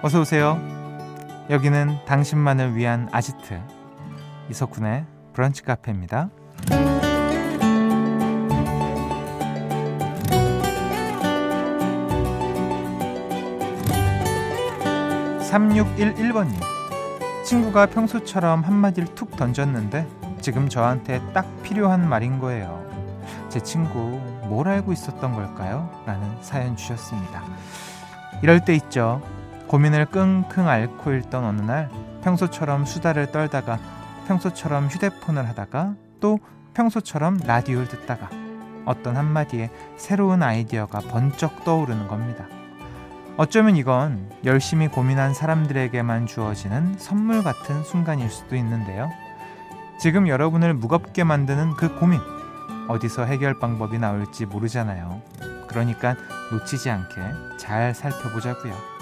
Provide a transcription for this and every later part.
어서 오세요. 여기는 당신만을 위한 아지트 이석훈의 브런치 카페입니다. 3611번님. 친구가 평소처럼 한마디를 툭 던졌는데 지금 저한테 딱 필요한 말인 거예요. 제 친구 뭘 알고 있었던 걸까요? 라는 사연 주셨습니다. 이럴 때 있죠. 고민을 끙끙 앓고 있던 어느 날 평소처럼 수다를 떨다가 평소처럼 휴대폰을 하다가 또 평소처럼 라디오를 듣다가 어떤 한마디에 새로운 아이디어가 번쩍 떠오르는 겁니다. 어쩌면 이건 열심히 고민한 사람들에게만 주어지는 선물 같은 순간일 수도 있는데요. 지금 여러분을 무겁게 만드는 그 고민, 어디서 해결 방법이 나올지 모르잖아요. 그러니까 놓치지 않게 잘 살펴보자고요.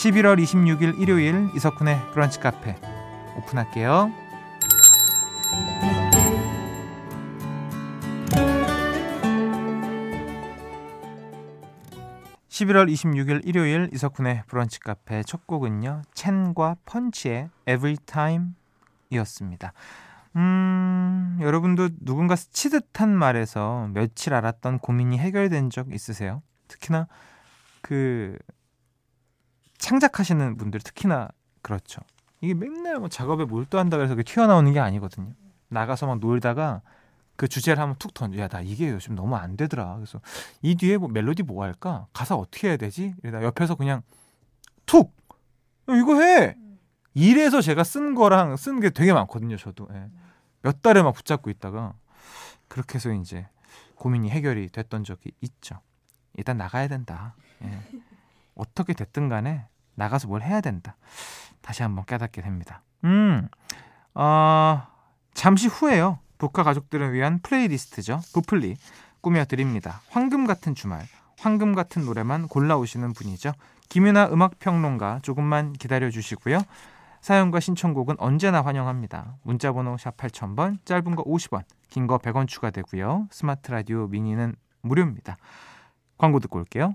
11월 26일 일요일 이석훈의 브런치 카페 오픈할게요. 11월 26일 일요일 이석훈의 브런치 카페 첫 곡은요. 첸과 펀치의 Every Time 이었습니다. 음, 여러분도 누군가 스치듯한 말에서 며칠 알았던 고민이 해결된 적 있으세요? 특히나 그 창작하시는 분들 특히나 그렇죠. 이게 맨날 뭐 작업에 몰두한다 그래서 튀어나오는 게 아니거든요. 나가서 막 놀다가 그 주제를 한번 툭 던져. 야, 나 이게 요즘 너무 안 되더라. 그래서 이 뒤에 뭐 멜로디 뭐 할까? 가사 어떻게 해야 되지? 이러다 옆에서 그냥 툭! 이거 해! 이래서 제가 쓴 거랑 쓴 게 되게 많거든요, 저도. 예. 몇 달을 막 붙잡고 있다가 그렇게 해서 이제 고민이 해결이 됐던 적이 있죠. 일단 나가야 된다. 예. 어떻게 됐든 간에 나가서 뭘 해야 된다. 다시 한번 깨닫게 됩니다. 음, 어, 잠시 후에요. 브카 가족들을 위한 플레이리스트죠. 브플리 꾸며드립니다. 황금 같은 주말, 황금 같은 노래만 골라오시는 분이죠. 김윤하 음악평론가 조금만 기다려주시고요. 사연과 신청곡은 언제나 환영합니다. 문자번호 샵 8000번, 짧은 거 50원, 긴 거 100원 추가되고요. 스마트 라디오 미니는 무료입니다. 광고 듣고 올게요.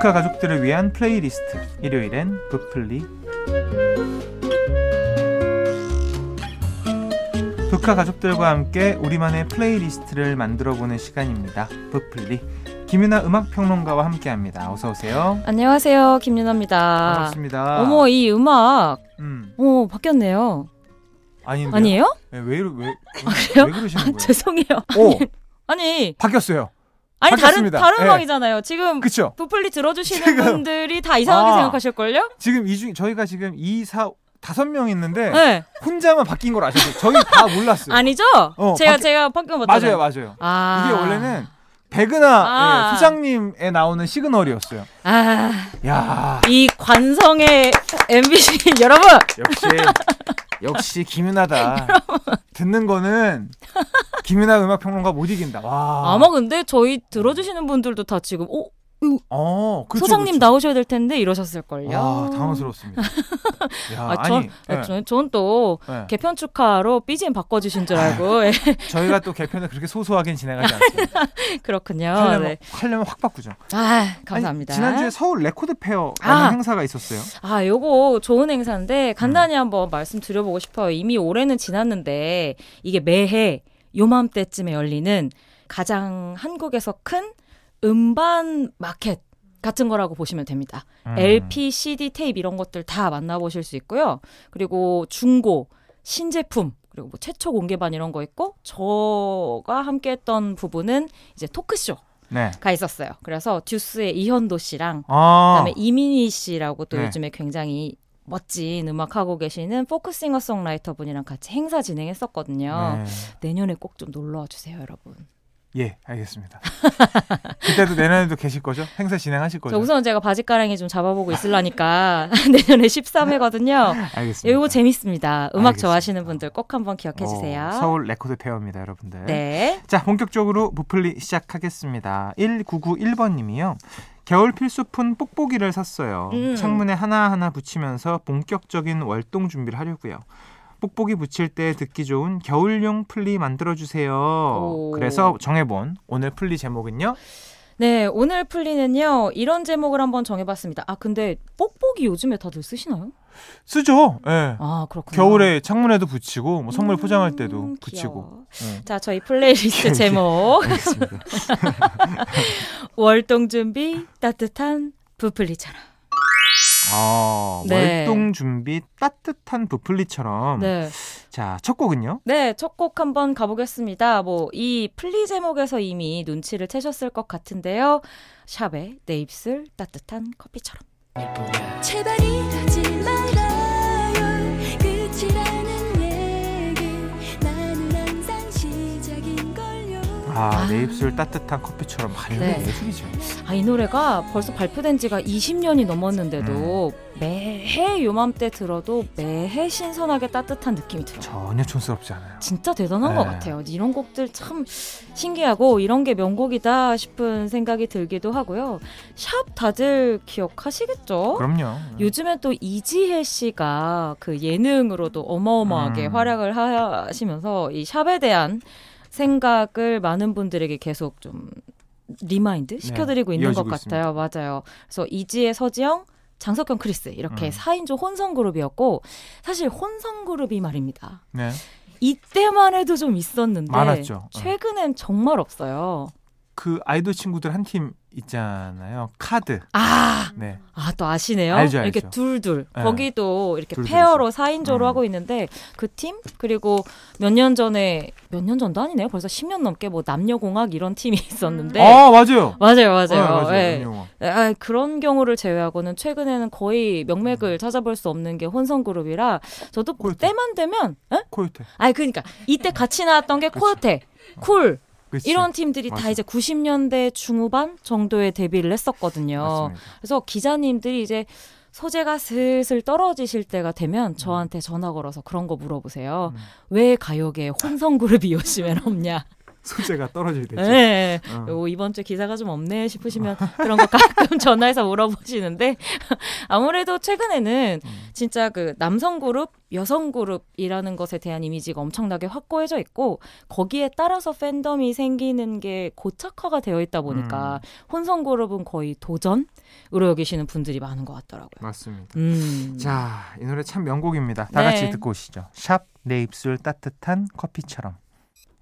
북카 가족들을 위한 플레이리스트 일요일엔 북플리 브카 가족들과 함께 우리만의 플레이리스트를 만들어 보는 시간입니다. 브플리 김윤하 음악 평론가와 함께합니다. 어서 오세요. 안녕하세요, 김윤하입니다. 반갑습니다. 어머 이 음악, 음. 오 바뀌었네요. 아닌데요? 아니에요? 네, 왜, 왜, 왜, 아, 그래요? 왜 그러시는 거예요? 죄송해요. 오, 아니 바뀌었어요. 아니 바뀌었습니다. 다른 다른 네. 음악이잖아요. 지금 그쵸? 브플리 들어주시는 지금- 분들이 다 이상하게 아. 생각하실걸요? 지금 이 중 저희가 지금 2, 4, 다섯 명 있는데 네. 혼자만 바뀐 걸 아셨어요. 저희 다 몰랐어요. 아니죠? 어, 제가 바뀌- 제가 바뀐 거 맞아요. 맞아요. 아. 이게 원래는 백은하 아. 예, 소장님에 나오는 시그널이었어요. 아, 야 이 관성의 MBC 여러분. 역시 역시 김윤하다. 듣는 거는 김윤하 음악 평론가 못 이긴다. 와. 아마 근데 저희 들어주시는 분들도 다 지금 어 어, 그쵸, 소장님 그쵸. 나오셔야 될 텐데 이러셨을걸요. 아, 당황스럽습니다. 야, 아, 아, 전, 니 네, 전, 전 또 네. 개편 축하로 BGM 바꿔주신 줄 알고 예, 저희가 또 개편을 그렇게 소소하게 진행하지 않습니다. 그렇군요. 하려면, 네. 하려면 확 바꾸죠. 아 감사합니다. 아니, 지난주에 서울 레코드 페어라는 아. 행사가 있었어요. 아, 요거 좋은 행사인데 간단히 음. 한번 말씀드려보고 싶어요. 이미 올해는 지났는데 이게 매해 요맘때쯤에 열리는 가장 한국에서 큰 음반 마켓 같은 거라고 보시면 됩니다. 음. LP, CD, 테이프 이런 것들 다 만나보실 수 있고요. 그리고 중고, 신제품, 그리고 뭐 최초 공개반 이런 거 있고 저가 함께했던 부분은 이제 토크쇼가 네. 있었어요. 그래서 듀스의 이현도 씨랑 아. 그다음에 이민희 씨라고 또 네. 요즘에 굉장히 멋진 음악 하고 계시는 포크싱어 송라이터 분이랑 같이 행사 진행했었거든요. 네. 내년에 꼭 좀 놀러 와 주세요, 여러분. 예, 알겠습니다. 그때도 내년에도 계실 거죠? 행사 진행하실 거죠? 저 우선 제가 바짓가랑이 좀 잡아보고 있으려니까 내년에 13회거든요. 알겠습니다. 이거 재밌습니다. 음악 알겠습니다. 좋아하시는 분들 꼭 한번 기억해 주세요. 어, 서울 레코드 페어입니다, 여러분들. 네. 자, 본격적으로 브플리 시작하겠습니다. 1991번 님이요. 겨울 필수품 뽁뽁이를 샀어요. 음. 창문에 하나하나 붙이면서 본격적인 월동 준비를 하려고요. 뽁뽁이 붙일 때 듣기 좋은 겨울용 플리 만들어 주세요. 오. 그래서 정해본 오늘 플리 제목은요. 네, 오늘 플리는요. 이런 제목을 한번 정해봤습니다. 아, 근데 뽁뽁이 요즘에 다들 쓰시나요? 쓰죠. 예. 아, 그렇군요. 겨울에 창문에도 붙이고 뭐 선물 음, 포장할 때도 붙이고. 예. 자, 저희 플레이리스트 제목. 월동 준비 따뜻한 브플리처럼. 아, 네. 월동 준비 따뜻한 부플리처럼. 네. 자, 첫 곡은요. 네, 첫 곡 한번 가보겠습니다. 뭐, 이 플리 제목에서 이미 눈치를 채셨을 것 같은데요. 샵의 내 입술 따뜻한 커피처럼. 제발 이러지 말아요 끝이라는 아, 아. 내 입술 따뜻한 커피처럼 아, 이거 네. 예술이죠. 아, 이 노래가 벌써 발표된 지가 20년이 넘었는데도 음. 매해 요맘때 들어도 매해 신선하게 따뜻한 느낌이 들어요. 전혀 촌스럽지 않아요. 진짜 대단한 네. 것 같아요. 이런 곡들 참 신기하고 이런 게 명곡이다 싶은 생각이 들기도 하고요. 샵 다들 기억하시겠죠? 그럼요. 요즘엔 또 이지혜 씨가 그 예능으로도 어마어마하게 음. 활약을 하시면서 이 샵에 대한 생각을 많은 분들에게 계속 좀 remind 시켜드리고 있는 것 네, 같아요. 맞아요. 그래서 이지혜, 서지영, 장석현, 크리스 이렇게 음. 사 4인조 혼성 그룹이었고 사실 혼성 그룹이 말입니다. 네. 이때만 해도 좀 있었는데 많았죠. 어. 최근엔 정말 없어요. 그 아이돌 친구들 한 팀 있잖아요. KARD. 아, 네. 아 또 아시네요. 알죠, 이렇게 알죠. 둘둘 네. 거기도 이렇게 둘둘이죠. pair로 4인조로 음. 하고 있는데 그 팀 그리고 몇 년 전에 몇 년 전도 아니네요. 벌써 10년 넘게 뭐 남녀공학 이런 팀이 있었는데 아, 맞아요. 맞아요, 맞아요. 네, 맞아요. 예. 임영웅. 아, 그런 경우를 제외하고는 최근에는 거의 명맥을 찾아볼 수 없는 게 혼성 그룹이라 저도 코요태. 때만 되면 에? 코요태. 아니 그러니까 이때 같이 나왔던 게 코요태, 쿨 그치? 이런 팀들이 다 맞아. 이제 90년대 중후반 정도에 데뷔를 했었거든요. 맞습니다. 그래서 기자님들이 이제 소재가 슬슬 떨어지실 때가 되면 저한테 전화 걸어서 그런 거 물어보세요. 음. 왜 가요계에 혼성 그룹이 요즘엔 없냐? 소재가 떨어질 때죠. 네. 어. 요 이번 주 기사가 좀 없네 싶으시면 그런 거 가끔 전화해서 물어보시는데 아무래도 최근에는 음. 진짜 그 남성 그룹, 여성 그룹이라는 것에 대한 이미지가 엄청나게 확고해져 있고 거기에 따라서 팬덤이 생기는 게 고착화가 되어 있다 보니까 혼성 그룹은 거의 도전으로 여기시는 분들이 많은 것 같더라고요. 맞습니다. 음. 자, 이 노래 참 명곡입니다. 다 네. 같이 듣고 오시죠. 샵 내 입술 따뜻한 커피처럼.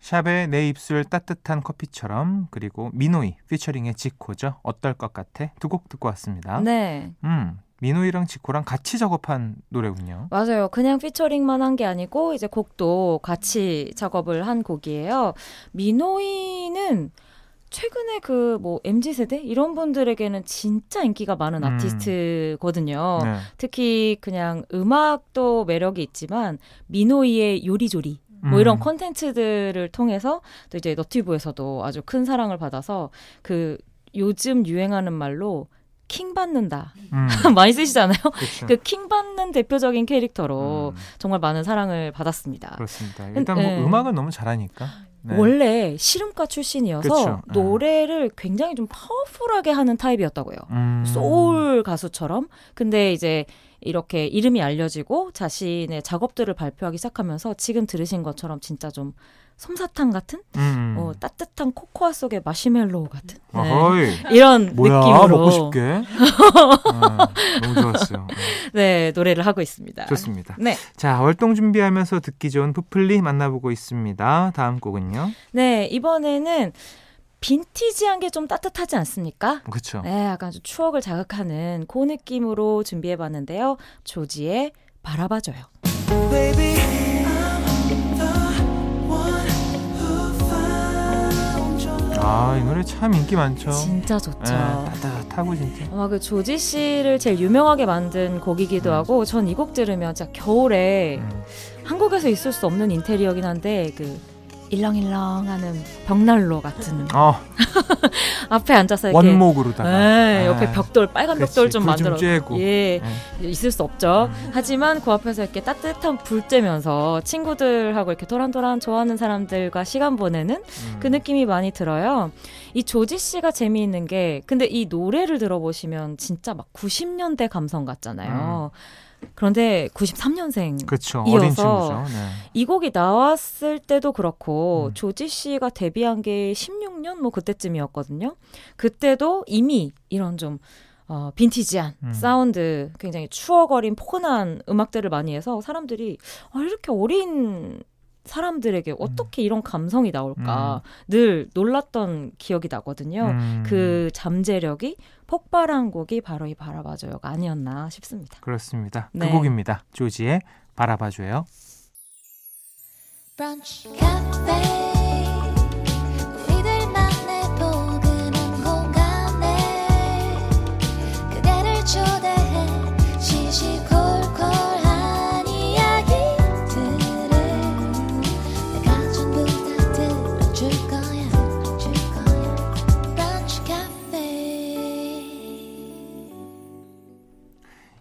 샵의 내 입술 따뜻한 커피처럼 그리고 미노이 피처링의 지코죠. 어떨 것 같아? 두 곡 듣고 왔습니다. 네. 음. 미노이랑 지코랑 같이 작업한 노래군요. 맞아요. 그냥 피처링만 한 게 아니고 이제 곡도 같이 작업을 한 곡이에요. 미노이는 최근에 그 뭐 MZ 세대 이런 분들에게는 진짜 인기가 많은 음. 아티스트거든요. 네. 특히 그냥 음악도 매력이 있지만 미노이의 요리조리 뭐 음. 이런 콘텐츠들을 통해서 또 이제 너튜브에서도 아주 큰 사랑을 받아서 그 요즘 유행하는 말로 킹 받는다 음. 많이 쓰시잖아요. 그렇죠. 그킹 받는 대표적인 캐릭터로 음, 정말 많은 사랑을 받았습니다. 그렇습니다. 일단 뭐 네. 음악을 너무 잘하니까. 네. 원래 실음과 출신이어서 그쵸. 네. 노래를 굉장히 좀 파워풀하게 하는 타입이었다고요. 음. 소울 가수처럼. 근데 이제 이렇게 이름이 알려지고 자신의 작업들을 발표하기 시작하면서 지금 들으신 것처럼 진짜 좀 솜사탕 같은 음. 어, 따뜻한 코코아 속의 마시멜로우 같은 네. 이런 뭐야 느낌으로 먹고 싶게. 네, 너무 좋았어요. 네, 네 노래를 하고 있습니다. 좋습니다. 네. 자 활동 준비하면서 듣기 좋은 푸플리 만나보고 있습니다. 다음 곡은요. 네, 이번에는 빈티지한 게 좀 따뜻하지 않습니까? 그렇죠. 네, 약간 좀 추억을 자극하는 그 느낌으로 준비해봤는데요. 조지의 바라봐줘요. Baby, I'm the one who found your 아, 이 노래 참 인기 많죠. 진짜 좋죠. 예, 따뜻하고 진짜. 아마 그 조지 씨를 제일 유명하게 만든 곡이기도 음. 하고 전 이 곡 들으면 진짜 겨울에 음. 한국에서 있을 수 없는 인테리어긴 한데 그 일렁일렁하는 벽난로 같은 어, 앞에 앉아서 이렇게 원목으로다가. 네, 아, 옆에 벽돌 빨간 그치, 벽돌 좀 만들어 쬐고. 예 예. 있을 수 없죠. 음. 하지만 그 앞에서 이렇게 따뜻한 불 쬐면서 친구들하고 이렇게 도란도란 좋아하는 사람들과 시간 보내는 음. 그 느낌이 많이 들어요. 이 조지 씨가 재미있는 게 근데 이 노래를 들어보시면 진짜 막 90년대 감성 같잖아요. 그런데 93년생 그렇죠. 이어서. 네. 이 곡이 나왔을 때도 그렇고 음. 조지 씨가 데뷔한 게 16년 뭐 그때쯤이었거든요. 그때도 이미 이런 좀 어, 빈티지한 음. 사운드, 굉장히 추억어린 포근한 음악들을 많이 해서 사람들이 아, 이렇게 어린 사람들에게 어떻게 이런 감성이 나올까 늘 놀랐던 기억이 나거든요. 음. 그 잠재력이 폭발한 곡이 바로 이 바라봐줘요가 아니었나 싶습니다. 그렇습니다. 네. 그 곡입니다. 조지의 바라봐줘요. 브런치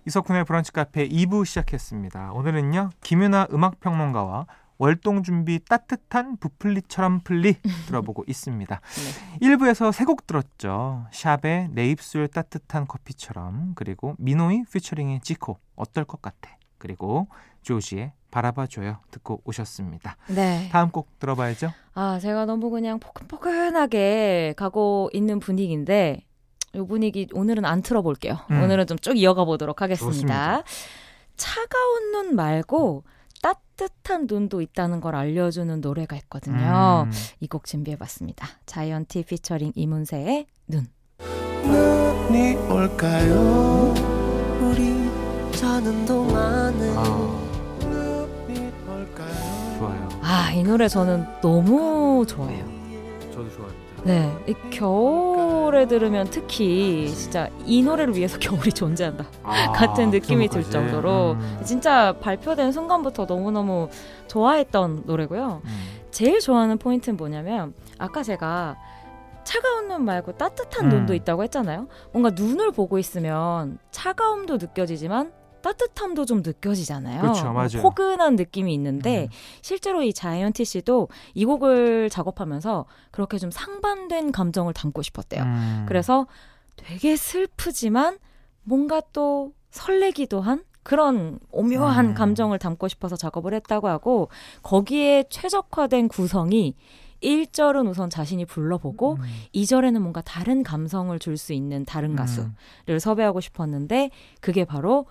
이석훈의 브런치 카페 2부 시작했습니다. 오늘은요. 김윤아 음악평론가와 월동 준비 따뜻한 부플리처럼 플리 들어보고 있습니다. 1부에서 세 곡 들었죠. 샵의 내 입술 따뜻한 커피처럼 그리고 미노이 피처링의 지코 어떨 것 같아 그리고 조지의 바라봐줘요 듣고 오셨습니다. 네. 다음 곡 들어봐야죠. 아, 제가 너무 그냥 포근포근하게 가고 있는 분위기인데, 이 분위기 오늘은 안 틀어볼게요. 음. 오늘은 좀 쭉 이어가 보도록 하겠습니다. 좋습니다. 차가운 눈 말고 따뜻한 눈도 있다는 걸 알려주는 노래가 있거든요. 음, 이곡 준비해봤습니다. 자이언티 피처링 이문세의 눈. 눈이 올까요? 우리 자는 동안에 아, 눈이 올까요? 좋아요. 아, 이 노래 저는 너무 좋아해요. 저도 좋아합니다. 네, 이 겨울에 들으면 특히 진짜 이 노래를 위해서 겨울이 존재한다. 아, 같은 느낌이 그 들? 정도로 음, 진짜 발표된 순간부터 너무 너무 좋아했던 노래고요. 음. 제일 좋아하는 포인트는 뭐냐면 아까 제가 차가운 눈 말고 따뜻한 음. 눈도 있다고 했잖아요. 뭔가 눈을 보고 있으면 차가움도 느껴지지만 따뜻함도 좀 느껴지잖아요. 그쵸, 맞아요. 포근한 느낌이 있는데 음. 실제로 이 자이언티 씨도 이 곡을 작업하면서 그렇게 좀 상반된 감정을 담고 싶었대요. 음. 그래서 되게 슬프지만 뭔가 또 설레기도 한 그런 오묘한 음. 감정을 담고 싶어서 작업을 했다고 하고 거기에 최적화된 구성이 1절은 우선 자신이 불러보고 음. 2절에는 뭔가 다른 감성을 줄 수 있는 다른 가수를 음. 섭외하고 싶었는데 그게 바로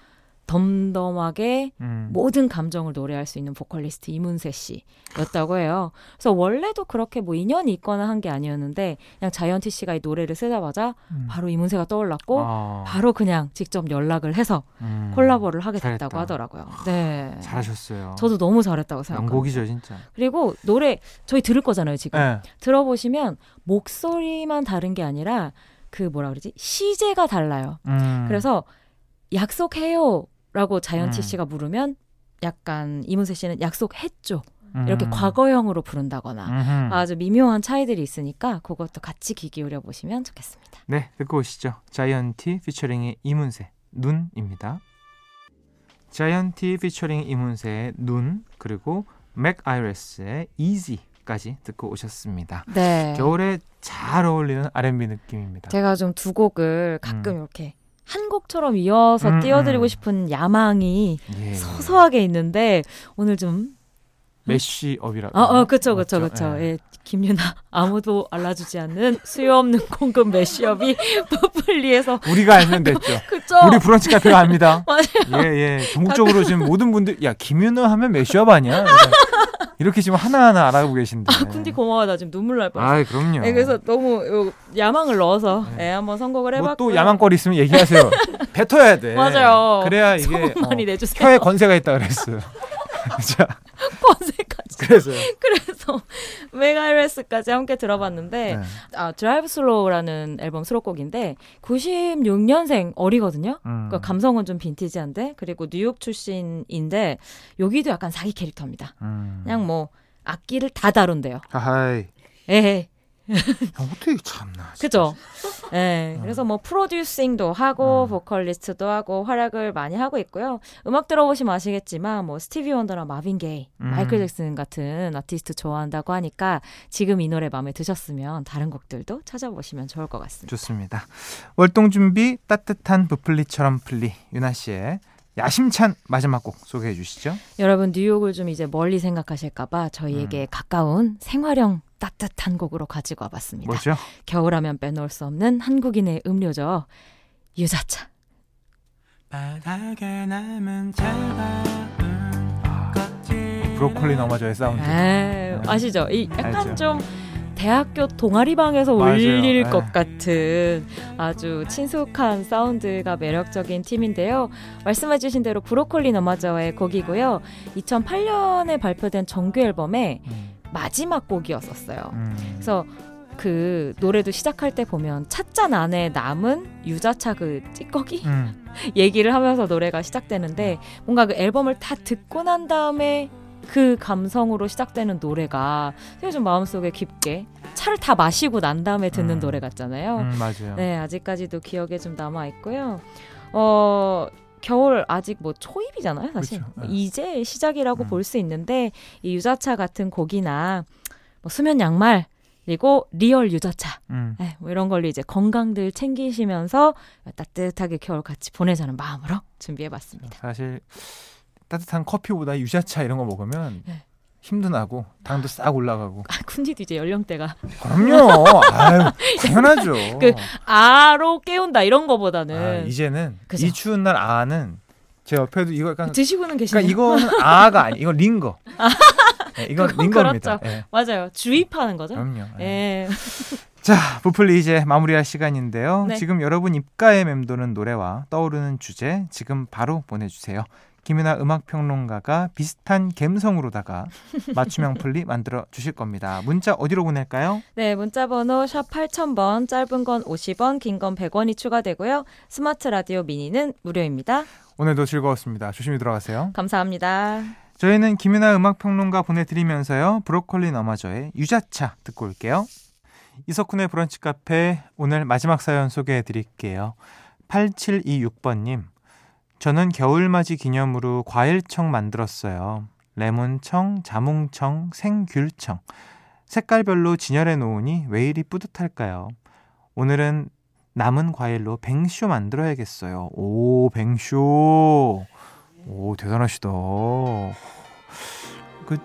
덤덤하게 음. 모든 감정을 노래할 수 있는 보컬리스트 이문세 씨였다고 해요. 그래서 원래도 그렇게 뭐 인연이 있거나 한 게 아니었는데 그냥 자이언티 씨가 이 노래를 쓰자마자 음. 바로 이문세가 떠올랐고 아, 바로 그냥 직접 연락을 해서 음. 콜라보를 하게 됐다고 잘했다. 하더라고요. 네. 잘하셨어요. 저도 너무 잘했다고 생각합니다. 명곡이죠 진짜. 그리고 노래 저희 들을 거잖아요, 지금. 네. 들어보시면 목소리만 다른 게 아니라 그 뭐라 그러지? 시제가 달라요. 음. 그래서 약속해요 라고 자이언티 음. 씨가 물으면 약간 이문세 씨는 약속했죠. 이렇게 음. 과거형으로 부른다거나 음흠. 아주 미묘한 차이들이 있으니까 그것도 같이 귀 기울여 보시면 좋겠습니다. 네, 듣고 오시죠. 자이언티 피처링의 이문세 눈입니다. 자이언티 피처링 이문세의 눈 그리고 맥 아이레스의 이지 까지 듣고 오셨습니다. 네. 겨울에 잘 어울리는 R&B 느낌입니다. 제가 좀 두 곡을 가끔 음. 이렇게 한 곡처럼 이어서 음, 띄워드리고 음. 싶은 야망이 예. 서서하게 있는데 오늘 좀 메시업이라. 어, 어, 그쵸, 그쵸? 그쵸. 예. 예, 김유나 아무도 알아주지 않는 수요 없는 공급 매시업이 부플리에서 우리가 알면 됐죠. 그쵸? 우리 브런치 카페가 압니다. 맞아요. 예, 예. 전국적으로 지금 모든 분들 야 김윤호 하면 메시업 아니야? 이렇게 지금 하나하나 알아보고 계신데. 아, 군디 고마워. 나 지금 눈물 날 뻔했어. 아, 그럼요. 예, 그래서 너무 요 야망을 넣어서 네. 예, 한번 선곡을 뭐 해봤고요. 또 야망거리 있으면 얘기하세요. 뱉어야 돼. 맞아요. 그래야 이게 소문 많이 어, 내주세요. 혀에 권세가 있다 그랬어요. 자, 권세까지. 그래서요. 그래서 Mac Ayres까지 함께 들어봤는데 네. 아 Drive Slow라는 앨범 수록곡인데 96년생 어리거든요. 음. 그러니까 감성은 좀 빈티지한데 그리고 뉴욕 출신인데 여기도 약간 사기 캐릭터입니다. 음. 그냥 뭐 악기를 다 다룬대요. 하하이. 에헤. 어떻게 참나. 그죠? 예. 그래서 뭐 프로듀싱도 하고 음. 보컬리스트도 하고 활약을 많이 하고 있고요. 음악 들어보시면 아시겠지만 뭐 스티비 원더나 마빈 게이, 음. 마이클 잭슨 같은 아티스트 좋아한다고 하니까 지금 이 노래 마음에 드셨으면 다른 곡들도 찾아보시면 좋을 것 같습니다. 좋습니다. 월동 준비 따뜻한 브플리처럼 플리 윤하 씨의 야심찬 마지막 곡 소개해 주시죠. 여러분 뉴욕을 좀 이제 멀리 생각하실까봐 저희에게 음. 가까운 생활형 따뜻한 곡으로 가지고 와봤습니다. 뭐죠? 겨울하면 빼놓을 수 없는 한국인의 음료죠. 유자차. 바닥에 남은 차가운 아, 브로콜리 너마저의 사운드. 에이, 아시죠? 이 약간 알죠. 좀 대학교 동아리방에서 맞아요. 울릴 네. 것 같은 아주 친숙한 사운드가 매력적인 팀인데요. 말씀해주신 대로 브로콜리 너마저의 곡이고요. 2008년에 발표된 정규 앨범의 음, 마지막 곡이었었어요. 음. 그래서 그 노래도 시작할 때 보면 찻잔 안에 남은 유자차 그 찌꺼기 음. 얘기를 하면서 노래가 시작되는데 뭔가 그 앨범을 다 듣고 난 다음에 그 감성으로 시작되는 노래가 되게 좀 마음속에 깊게 차를 다 마시고 난 다음에 듣는 음. 노래 같잖아요. 음, 맞아요. 네, 아직까지도 기억에 좀 남아 있고요. 어, 겨울 아직 뭐 초입이잖아요, 사실. 그렇죠. 네. 이제 시작이라고 음. 볼수 있는데 이 유자차 같은 곡이나 뭐 수면 양말 그리고 real 유자차 음. 네, 뭐 이런 걸로 이제 건강들 챙기시면서 따뜻하게 겨울 같이 보내자는 마음으로 준비해봤습니다. 사실 따뜻한 커피보다 유자차 이런 거 먹으면 네. 힘도 나고 당도 싹 올라가고. 아, 쿤디도 이제 연령대가 그럼요. 아유, 당연하죠. 그 아로 깨운다 이런 거보다는 아, 이제는 그죠. 이 추운 날 아는 제 옆에도 이거 약간 드시고는 계시네요. 그러니까 이거는 아가 아니 이건 링거. 네, 이건 링거입니다. 그렇죠. 예, 맞아요. 주입하는 거죠. 그럼요. 예. 예. 자, 부플리 이제 마무리할 시간인데요. 네. 지금 여러분 입가에 맴도는 노래와 떠오르는 주제 지금 바로 보내주세요. 김윤하 음악평론가가 비슷한 감성으로다가 맞춤형 플리 만들어 주실 겁니다. 문자 어디로 보낼까요? 네, 문자 번호 샵 8000번, 짧은 건 50원, 긴 건 100원이 추가되고요. 스마트 라디오 미니는 무료입니다. 오늘도 즐거웠습니다. 조심히 들어가세요. 감사합니다. 저희는 김윤하 음악평론가 보내드리면서요. 브로콜리 너마저의 유자차 듣고 올게요. 이석훈의 브런치 카페 오늘 마지막 사연 소개해 드릴게요. 8726번님. 저는 겨울맞이 기념으로 과일청 만들었어요. 레몬청, 자몽청, 생귤청. 색깔별로 진열해 놓으니 왜 이리 뿌듯할까요? 오늘은 남은 과일로 뱅쇼 만들어야겠어요. 오, 뱅쇼. 오, 대단하시다. 그,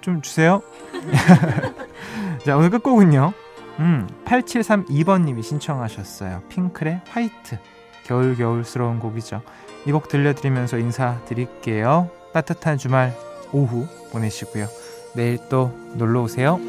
좀 주세요. 자, 오늘 끝곡은요. 음, 8732번님이 신청하셨어요. 핑클의 화이트. 겨울겨울스러운 곡이죠. 이 곡 들려드리면서 인사드릴게요. 따뜻한 주말 오후 보내시고요. 내일 또 놀러 오세요.